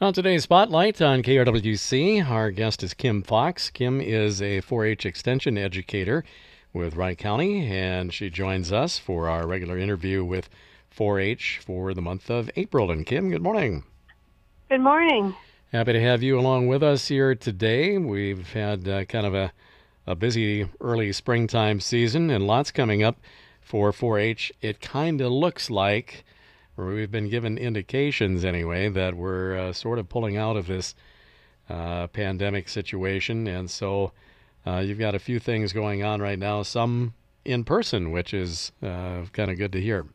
On today's spotlight on KRWC, our guest is Kim Fox. Kim is a 4 H extension educator with Wright County, and she joins us for our regular interview with 4 H for the month of April. And Kim, good morning. Good morning. Happy to have you along with us here today. We've had uh, kind of a, a busy early springtime season and lots coming up for 4 H. It kind of looks like we've been given indications anyway that we're uh, sort of pulling out of this uh, pandemic situation, and so uh, you've got a few things going on right now. Some in person, which is uh, kind of good to hear.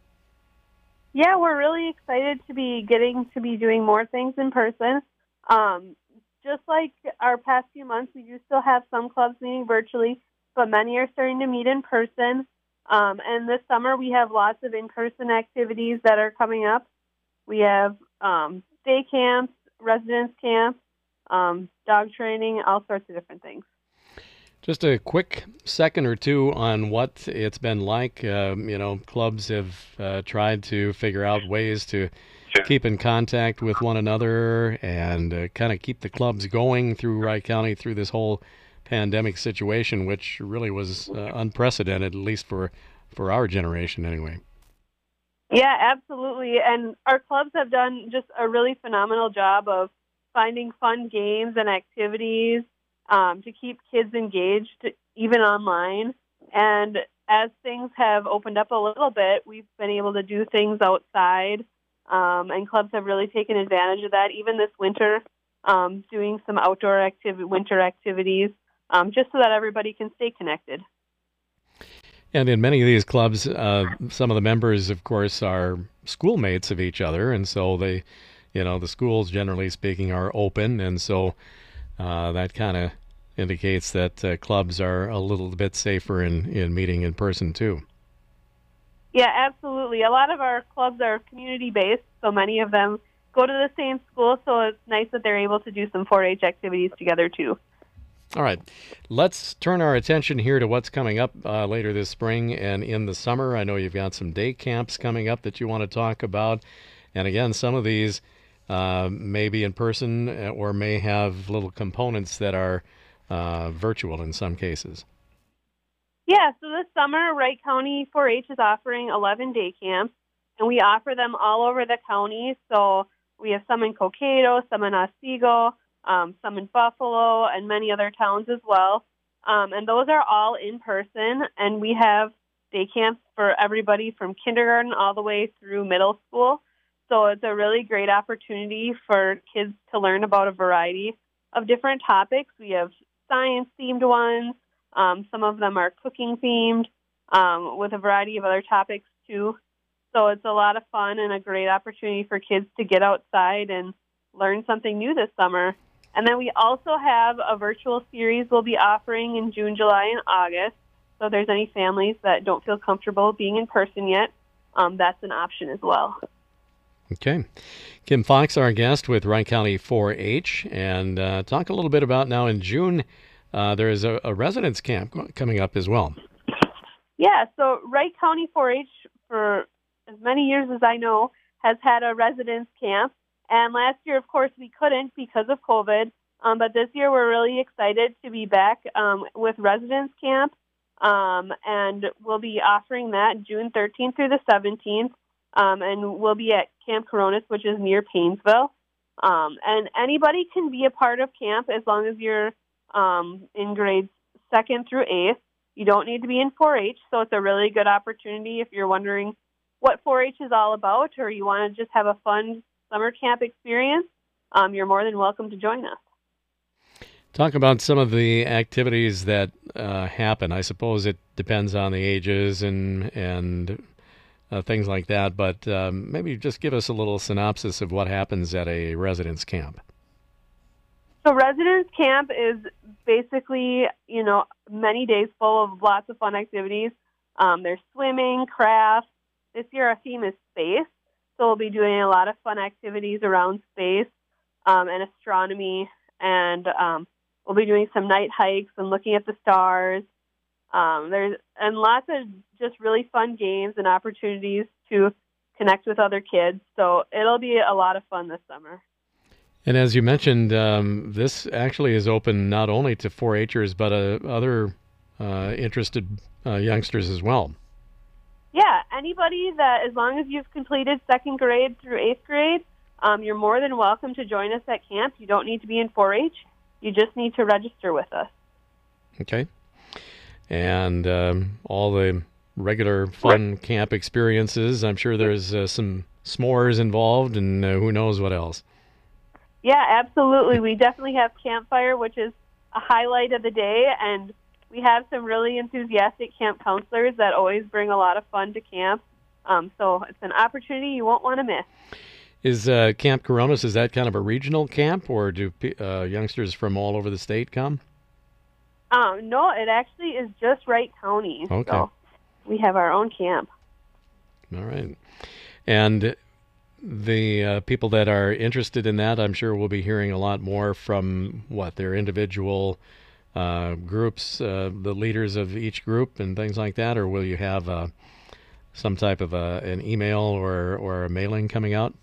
Yeah, we're really excited to be getting to be doing more things in person. Um, just like our past few months, we do still have some clubs meeting virtually, but many are starting to meet in person. Um, and this summer, we have lots of in person activities that are coming up. We have um, day camps, residence camps, um, dog training, all sorts of different things. Just a quick second or two on what it's been like. Um, you know, clubs have uh, tried to figure out ways to keep in contact with one another and uh, kind of keep the clubs going through Wright County through this whole pandemic situation, which really was uh, unprecedented, at least for for our generation, anyway. Yeah, absolutely. And our clubs have done just a really phenomenal job of finding fun games and activities um, to keep kids engaged, even online. And as things have opened up a little bit, we've been able to do things outside, um, and clubs have really taken advantage of that. Even this winter, um, doing some outdoor activity, winter activities um, just so that everybody can stay connected. And in many of these clubs, uh, some of the members, of course, are schoolmates of each other, and so they, you know, the schools, generally speaking, are open, and so uh, that kind of indicates that uh, clubs are a little bit safer in, in meeting in person too. Yeah, absolutely. A lot of our clubs are community based, so many of them go to the same school, so it's nice that they're able to do some 4 H activities together too. All right, let's turn our attention here to what's coming up uh, later this spring and in the summer. I know you've got some day camps coming up that you want to talk about. And again, some of these uh, may be in person uh, or may have little components that are uh, virtual in some cases. Yeah, so this summer, Wright County 4 H is offering 11 day camps, and we offer them all over the county. So we have some in Cokato, some in Otsego um, some in Buffalo, and many other towns as well. Um, and those are all in person, and we have day camps for everybody from kindergarten all the way through middle school. So it's a really great opportunity for kids to learn about a variety of different topics. We have science themed ones, um, some of them are cooking themed, um, with a variety of other topics too. So it's a lot of fun and a great opportunity for kids to get outside and learn something new this summer. And then we also have a virtual series we'll be offering in June, July, and August. So if there's any families that don't feel comfortable being in person yet, um, that's an option as well. Okay. Kim Fox, our guest with Wright County 4 H. And uh, talk a little bit about now in June, uh, there is a, a residence camp coming up as well. Yeah, so Wright County 4 H, for as many years as I know, has had a residence camp. And last year, of course, we couldn't because of COVID. Um, but this year, we're really excited to be back um, with Residence Camp. Um, and we'll be offering that June 13th through the 17th. Um, and we'll be at Camp Koronis, which is near Paynesville. Um, and anybody can be a part of camp as long as you're um, in grades second through eighth. You don't need to be in 4 H, so it's a really good opportunity if you're wondering what 4 H is all about or you want to just have a fun summer camp experience, um, you're more than welcome to join us. Talk about some of the activities that uh, happen. I suppose it depends on the ages and and uh, things like that, but um, maybe just give us a little synopsis of what happens at a residence camp. So, residence camp is basically, you know, many days full of lots of fun activities. Um, there's swimming, crafts. This year, our theme is space. So we'll be doing a lot of fun activities around space um, and astronomy, and um, we'll be doing some night hikes and looking at the stars. Um, there's and lots of just really fun games and opportunities to connect with other kids. So it'll be a lot of fun this summer. And as you mentioned, um, this actually is open not only to 4-Hers but uh, other uh, interested uh, youngsters as well. Yeah, anybody that, as long as you've completed second grade through eighth grade, um, you're more than welcome to join us at camp. You don't need to be in 4-H. You just need to register with us. Okay. And um, all the regular fun camp experiences. I'm sure there's uh, some s'mores involved, and uh, who knows what else. Yeah, absolutely. We definitely have campfire, which is a highlight of the day, and we have some really enthusiastic camp counselors that always bring a lot of fun to camp. Um, so it's an opportunity you won't want to miss. Is uh, Camp Koronis is that kind of a regional camp, or do uh, youngsters from all over the state come? Um, no, it actually is just Wright County. Okay. So we have our own camp. All right. And the uh, people that are interested in that, I'm sure we'll be hearing a lot more from what their individual uh, groups, uh, the leaders of each group, and things like that, or will you have uh, some type of a, an email or or a mailing coming out?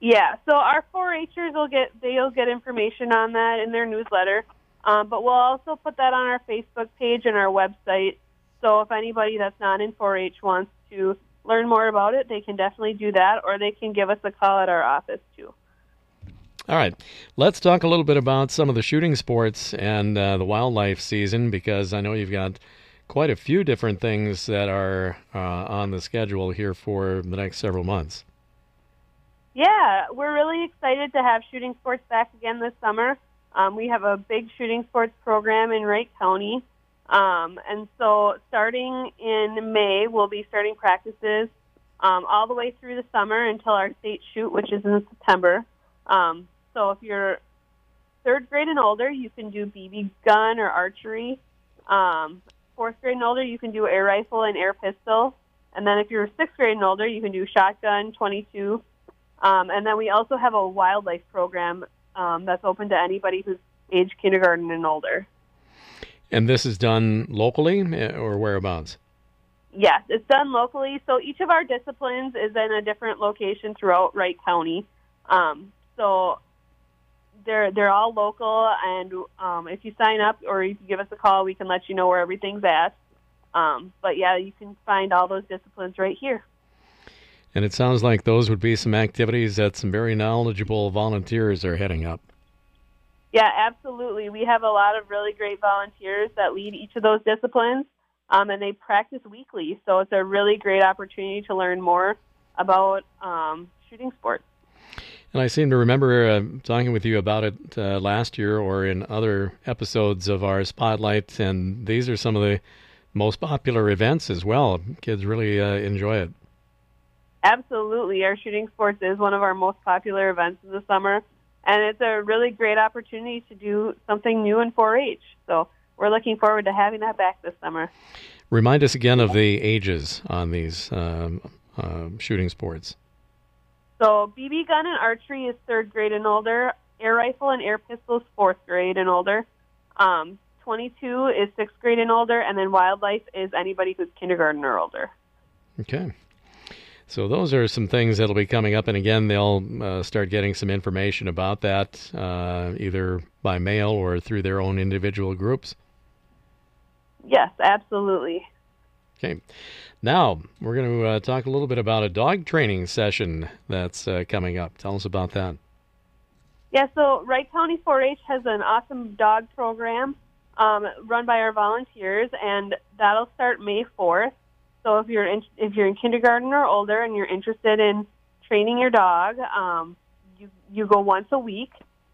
Yeah, so our 4-Hers will get they'll get information on that in their newsletter, um, but we'll also put that on our Facebook page and our website. So if anybody that's not in 4-H wants to learn more about it, they can definitely do that, or they can give us a call at our office too. All right, let's talk a little bit about some of the shooting sports and uh, the wildlife season because I know you've got quite a few different things that are uh, on the schedule here for the next several months. Yeah, we're really excited to have shooting sports back again this summer. Um, we have a big shooting sports program in Wright County. Um, and so starting in May, we'll be starting practices um, all the way through the summer until our state shoot, which is in September. Um, so if you're third grade and older, you can do BB gun or archery. Um, fourth grade and older, you can do air rifle and air pistol. And then if you're sixth grade and older, you can do shotgun, 22. Um, and then we also have a wildlife program um, that's open to anybody who's age kindergarten and older. And this is done locally eh, or whereabouts? Yes, it's done locally. So each of our disciplines is in a different location throughout Wright County. Um, so they're they're all local, and um, if you sign up or you give us a call, we can let you know where everything's at. Um, but yeah, you can find all those disciplines right here. And it sounds like those would be some activities that some very knowledgeable volunteers are heading up. Yeah, absolutely. We have a lot of really great volunteers that lead each of those disciplines, um, and they practice weekly. So it's a really great opportunity to learn more about um, shooting sports. And I seem to remember uh, talking with you about it uh, last year or in other episodes of our Spotlight, and these are some of the most popular events as well. Kids really uh, enjoy it. Absolutely. Our shooting sports is one of our most popular events of the summer, and it's a really great opportunity to do something new in 4 H. So we're looking forward to having that back this summer. Remind us again of the ages on these um, uh, shooting sports. So BB gun and archery is third grade and older. Air rifle and air pistol is fourth grade and older. Um, 22 is sixth grade and older, and then wildlife is anybody who's kindergarten or older. Okay. So those are some things that'll be coming up, and again, they'll uh, start getting some information about that uh, either by mail or through their own individual groups. Yes, absolutely. Okay. Now, we're going to uh, talk a little bit about a dog training session that's uh, coming up. Tell us about that. Yeah, so Wright County 4 H has an awesome dog program um, run by our volunteers, and that'll start May 4th. So if you're in, if you're in kindergarten or older and you're interested in training your dog, um, you you go once a week,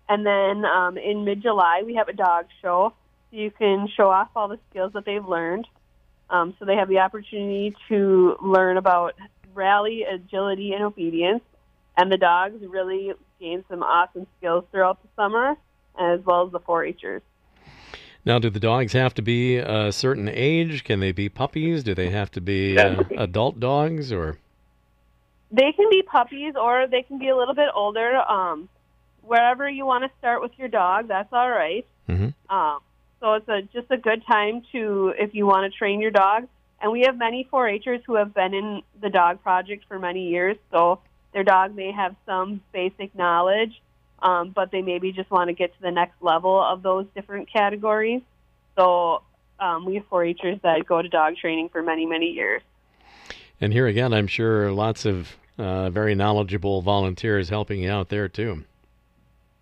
and then um, in mid July we have a dog show. So you can show off all the skills that they've learned. Um, so they have the opportunity to learn about rally, agility, and obedience. And the dogs really gain some awesome skills throughout the summer, as well as the 4-Hers. Now, do the dogs have to be a certain age? Can they be puppies? Do they have to be uh, adult dogs, or? They can be puppies, or they can be a little bit older. Um, wherever you want to start with your dog, that's all right. Mm-hmm. Um, so it's a, just a good time to, if you want to train your dog. And we have many 4-Hers who have been in the dog project for many years, so their dog may have some basic knowledge. um, but they maybe just want to get to the next level of those different categories. So um, we have 4-Hers that go to dog training for many, many years. And here again, I'm sure lots of uh, very knowledgeable volunteers helping you out there too.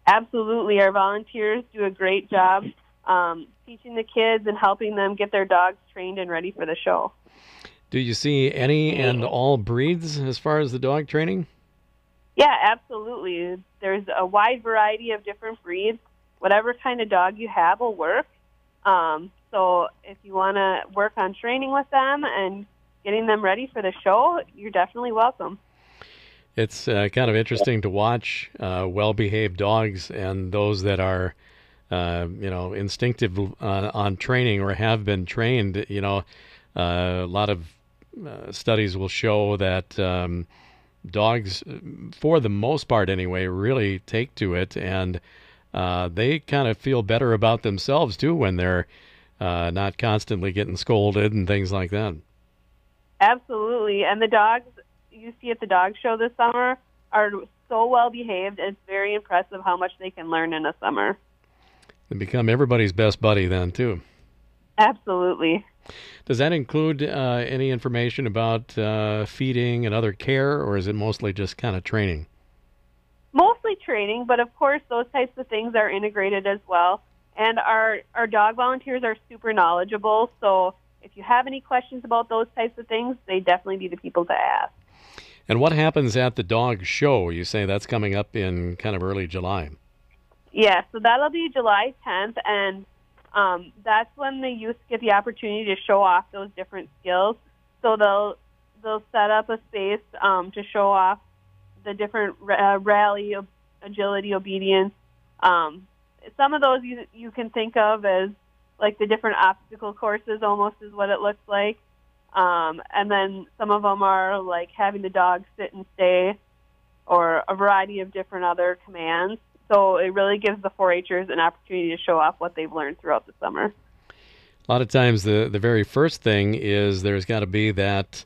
Absolutely, our volunteers do a great job um, teaching the kids and helping them get their dogs trained and ready for the show. Do you see any and all breeds as far as the dog training? Yeah, absolutely. There's a wide variety of different breeds. Whatever kind of dog you have will work. Um, so if you want to work on training with them and getting them ready for the show, you're definitely welcome. It's uh, kind of interesting to watch uh, well-behaved dogs and those that are, uh, you know, instinctive uh, on training or have been trained. You know, uh, a lot of uh, studies will show that um, dogs, for the most part anyway, really take to it, and they kind of feel better about themselves too when they're not constantly getting scolded and things like that. Absolutely, and the dogs you see at the dog show this summer are so well behaved. It's very impressive how much they can learn in a summer. They become everybody's best buddy then too. Absolutely. Does that include uh, any information about uh, feeding and other care, or is it mostly just kind of training? Mostly training, but of course those types of things are integrated as well. And our our dog volunteers are super knowledgeable, so if you have any questions about those types of things, they definitely be the people to ask. And what happens at the dog show? You say that's coming up in kind of early July. Yeah, so that'll be July 10th, and um, that's when the youth get the opportunity to show off those different skills. So they'll they'll set up a space um, to show off the different uh, rally, agility, obedience. Um, some of those you you can think of as like the different obstacle courses, almost is what it looks like. Um, and then some of them are like having the dog sit and stay or a variety of different other commands. So it really gives the 4-Hers an opportunity to show off what they've learned throughout the summer. A lot of times, the the very first thing is there's got to be that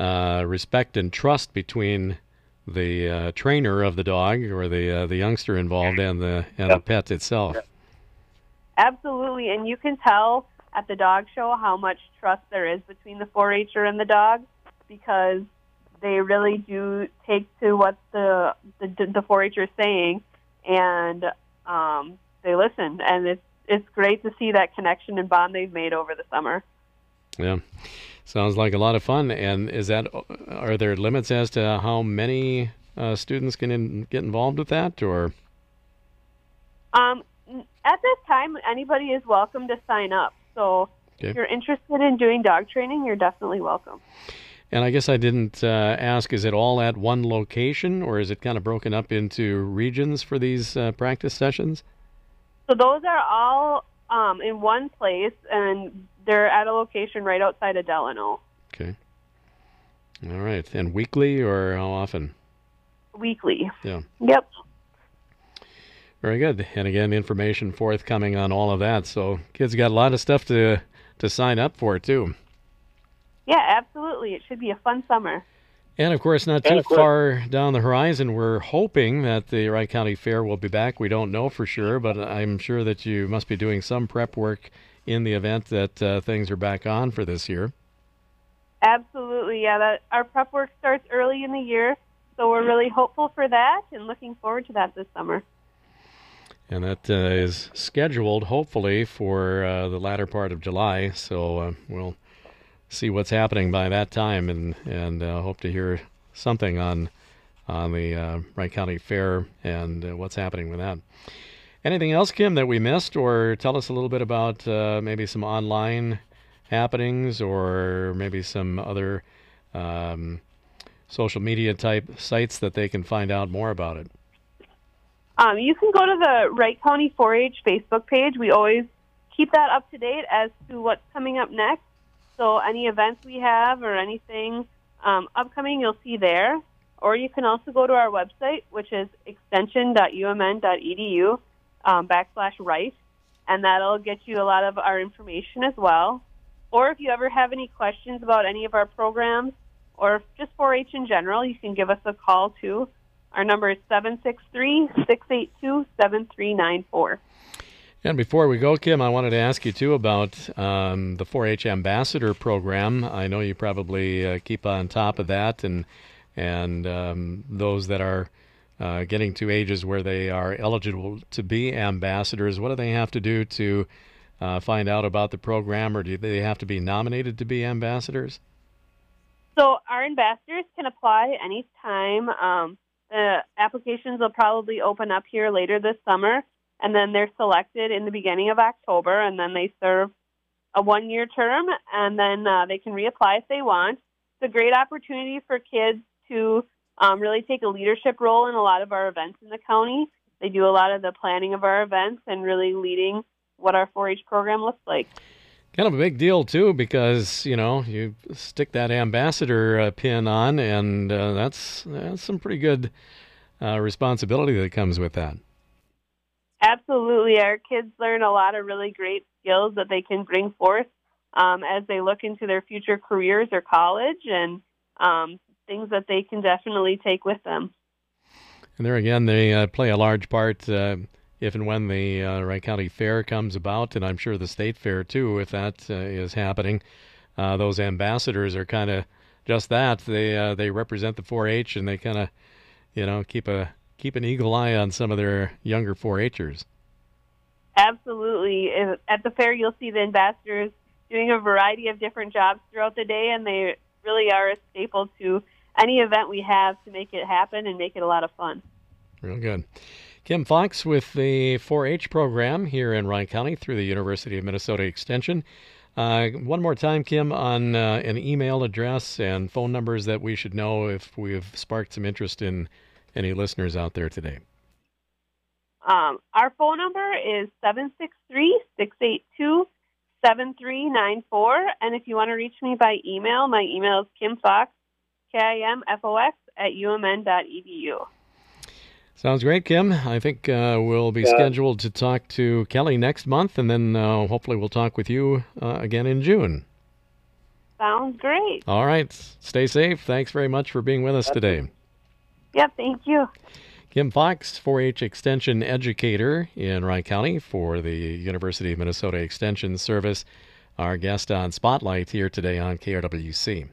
uh, respect and trust between the uh, trainer of the dog or the uh, the youngster involved and the and yep. the pet itself. Absolutely, and you can tell at the dog show how much trust there is between the 4-H'er and the dog because they really do take to what the the, the 4-H'er is saying and um, they listen and it's it's great to see that connection and bond they've made over the summer. Yeah. Sounds like a lot of fun. And is that are there limits as to how many uh, students can in, get involved with that, or? Um, at this time, anybody is welcome to sign up. So okay. if you're interested in doing dog training, you're definitely welcome. And I guess I didn't uh, ask, is it all at one location or is it kind of broken up into regions for these uh, practice sessions? So those are all um, in one place and they're at a location right outside of Delano. Okay. All right. And weekly or how often? Weekly. Yeah. Yep. Very good. And again, information forthcoming on all of that. So kids got a lot of stuff to to sign up for too. Yeah, absolutely. It should be a fun summer. And of course, not too far down the horizon, we're hoping that the Wright County Fair will be back. We don't know for sure, but I'm sure that you must be doing some prep work in the event that uh, things are back on for this year. Absolutely, yeah. That our prep work starts early in the year, so we're really hopeful for that and looking forward to that this summer and that uh, is scheduled hopefully for uh, the latter part of July. So uh, we'll see what's happening by that time, and and uh, hope to hear something on on the uh, Wright County Fair and uh, what's happening with that. Anything else, Kim, that we missed, or tell us a little bit about maybe some online happenings, or maybe some other um, social media type sites that they can find out more about it. Um, you can go to the Wright County 4-H Facebook page. We always keep that up to date as to what's coming up next. So any events we have or anything um, upcoming, you'll see there. Or you can also go to our website, which is extension.umn.edu um, backslash Wright, and that'll get you a lot of our information as well. Or if you ever have any questions about any of our programs or just 4-H in general, you can give us a call too. Our number is 763 682 7394. And before we go, Kim, I wanted to ask you too about um, the 4-H ambassador program. I know you probably uh, keep on top of that, and and um, those that are uh, getting to ages where they are eligible to be ambassadors. What do they have to do to uh, find out about the program, or do they have to be nominated to be ambassadors? So our ambassadors can apply anytime. Um, the applications will probably open up here later this summer and then they're selected in the beginning of October, and then they serve a one year term, and then uh, they can reapply if they want. It's a great opportunity for kids to um, really take a leadership role in a lot of our events in the county. They do a lot of the planning of our events and really leading what our 4 H program looks like. Kind of a big deal, too, because, you know, you stick that ambassador uh, pin on, and uh, that's, that's some pretty good uh, responsibility that comes with that. Absolutely. Our kids learn a lot of really great skills that they can bring forth um, as they look into their future careers or college and um, things that they can definitely take with them. And there again, they uh, play a large part uh, if and when the uh, Wright County Fair comes about, and I'm sure the State Fair too, if that uh, is happening. Uh, those ambassadors are kind of just that. They uh, they represent the 4-H, and they kind of, you know, keep a keep an eagle eye on some of their younger 4-Hers. Absolutely. At the fair, you'll see the ambassadors doing a variety of different jobs throughout the day, and they really are a staple to any event we have to make it happen and make it a lot of fun. Real good. Kim Fox with the 4 H program here in Wright County through the University of Minnesota Extension. Uh, one more time, Kim, on uh, an email address and phone numbers that we should know if we've sparked some interest in any listeners out there today? Um, our phone number is 763 682 7394. And if you want to reach me by email, my email is kimfox, K I M F O X, at umn.edu. Sounds great, Kim. I think uh, we'll be yeah. scheduled to talk to Kelly next month, and then uh, hopefully we'll talk with you uh, again in June. Sounds great. All right. Stay safe. Thanks very much for being with us today. Yep, thank you. Kim Fox, 4 H Extension Educator in Wright County for the University of Minnesota Extension Service, our guest on Spotlight here today on KRWC.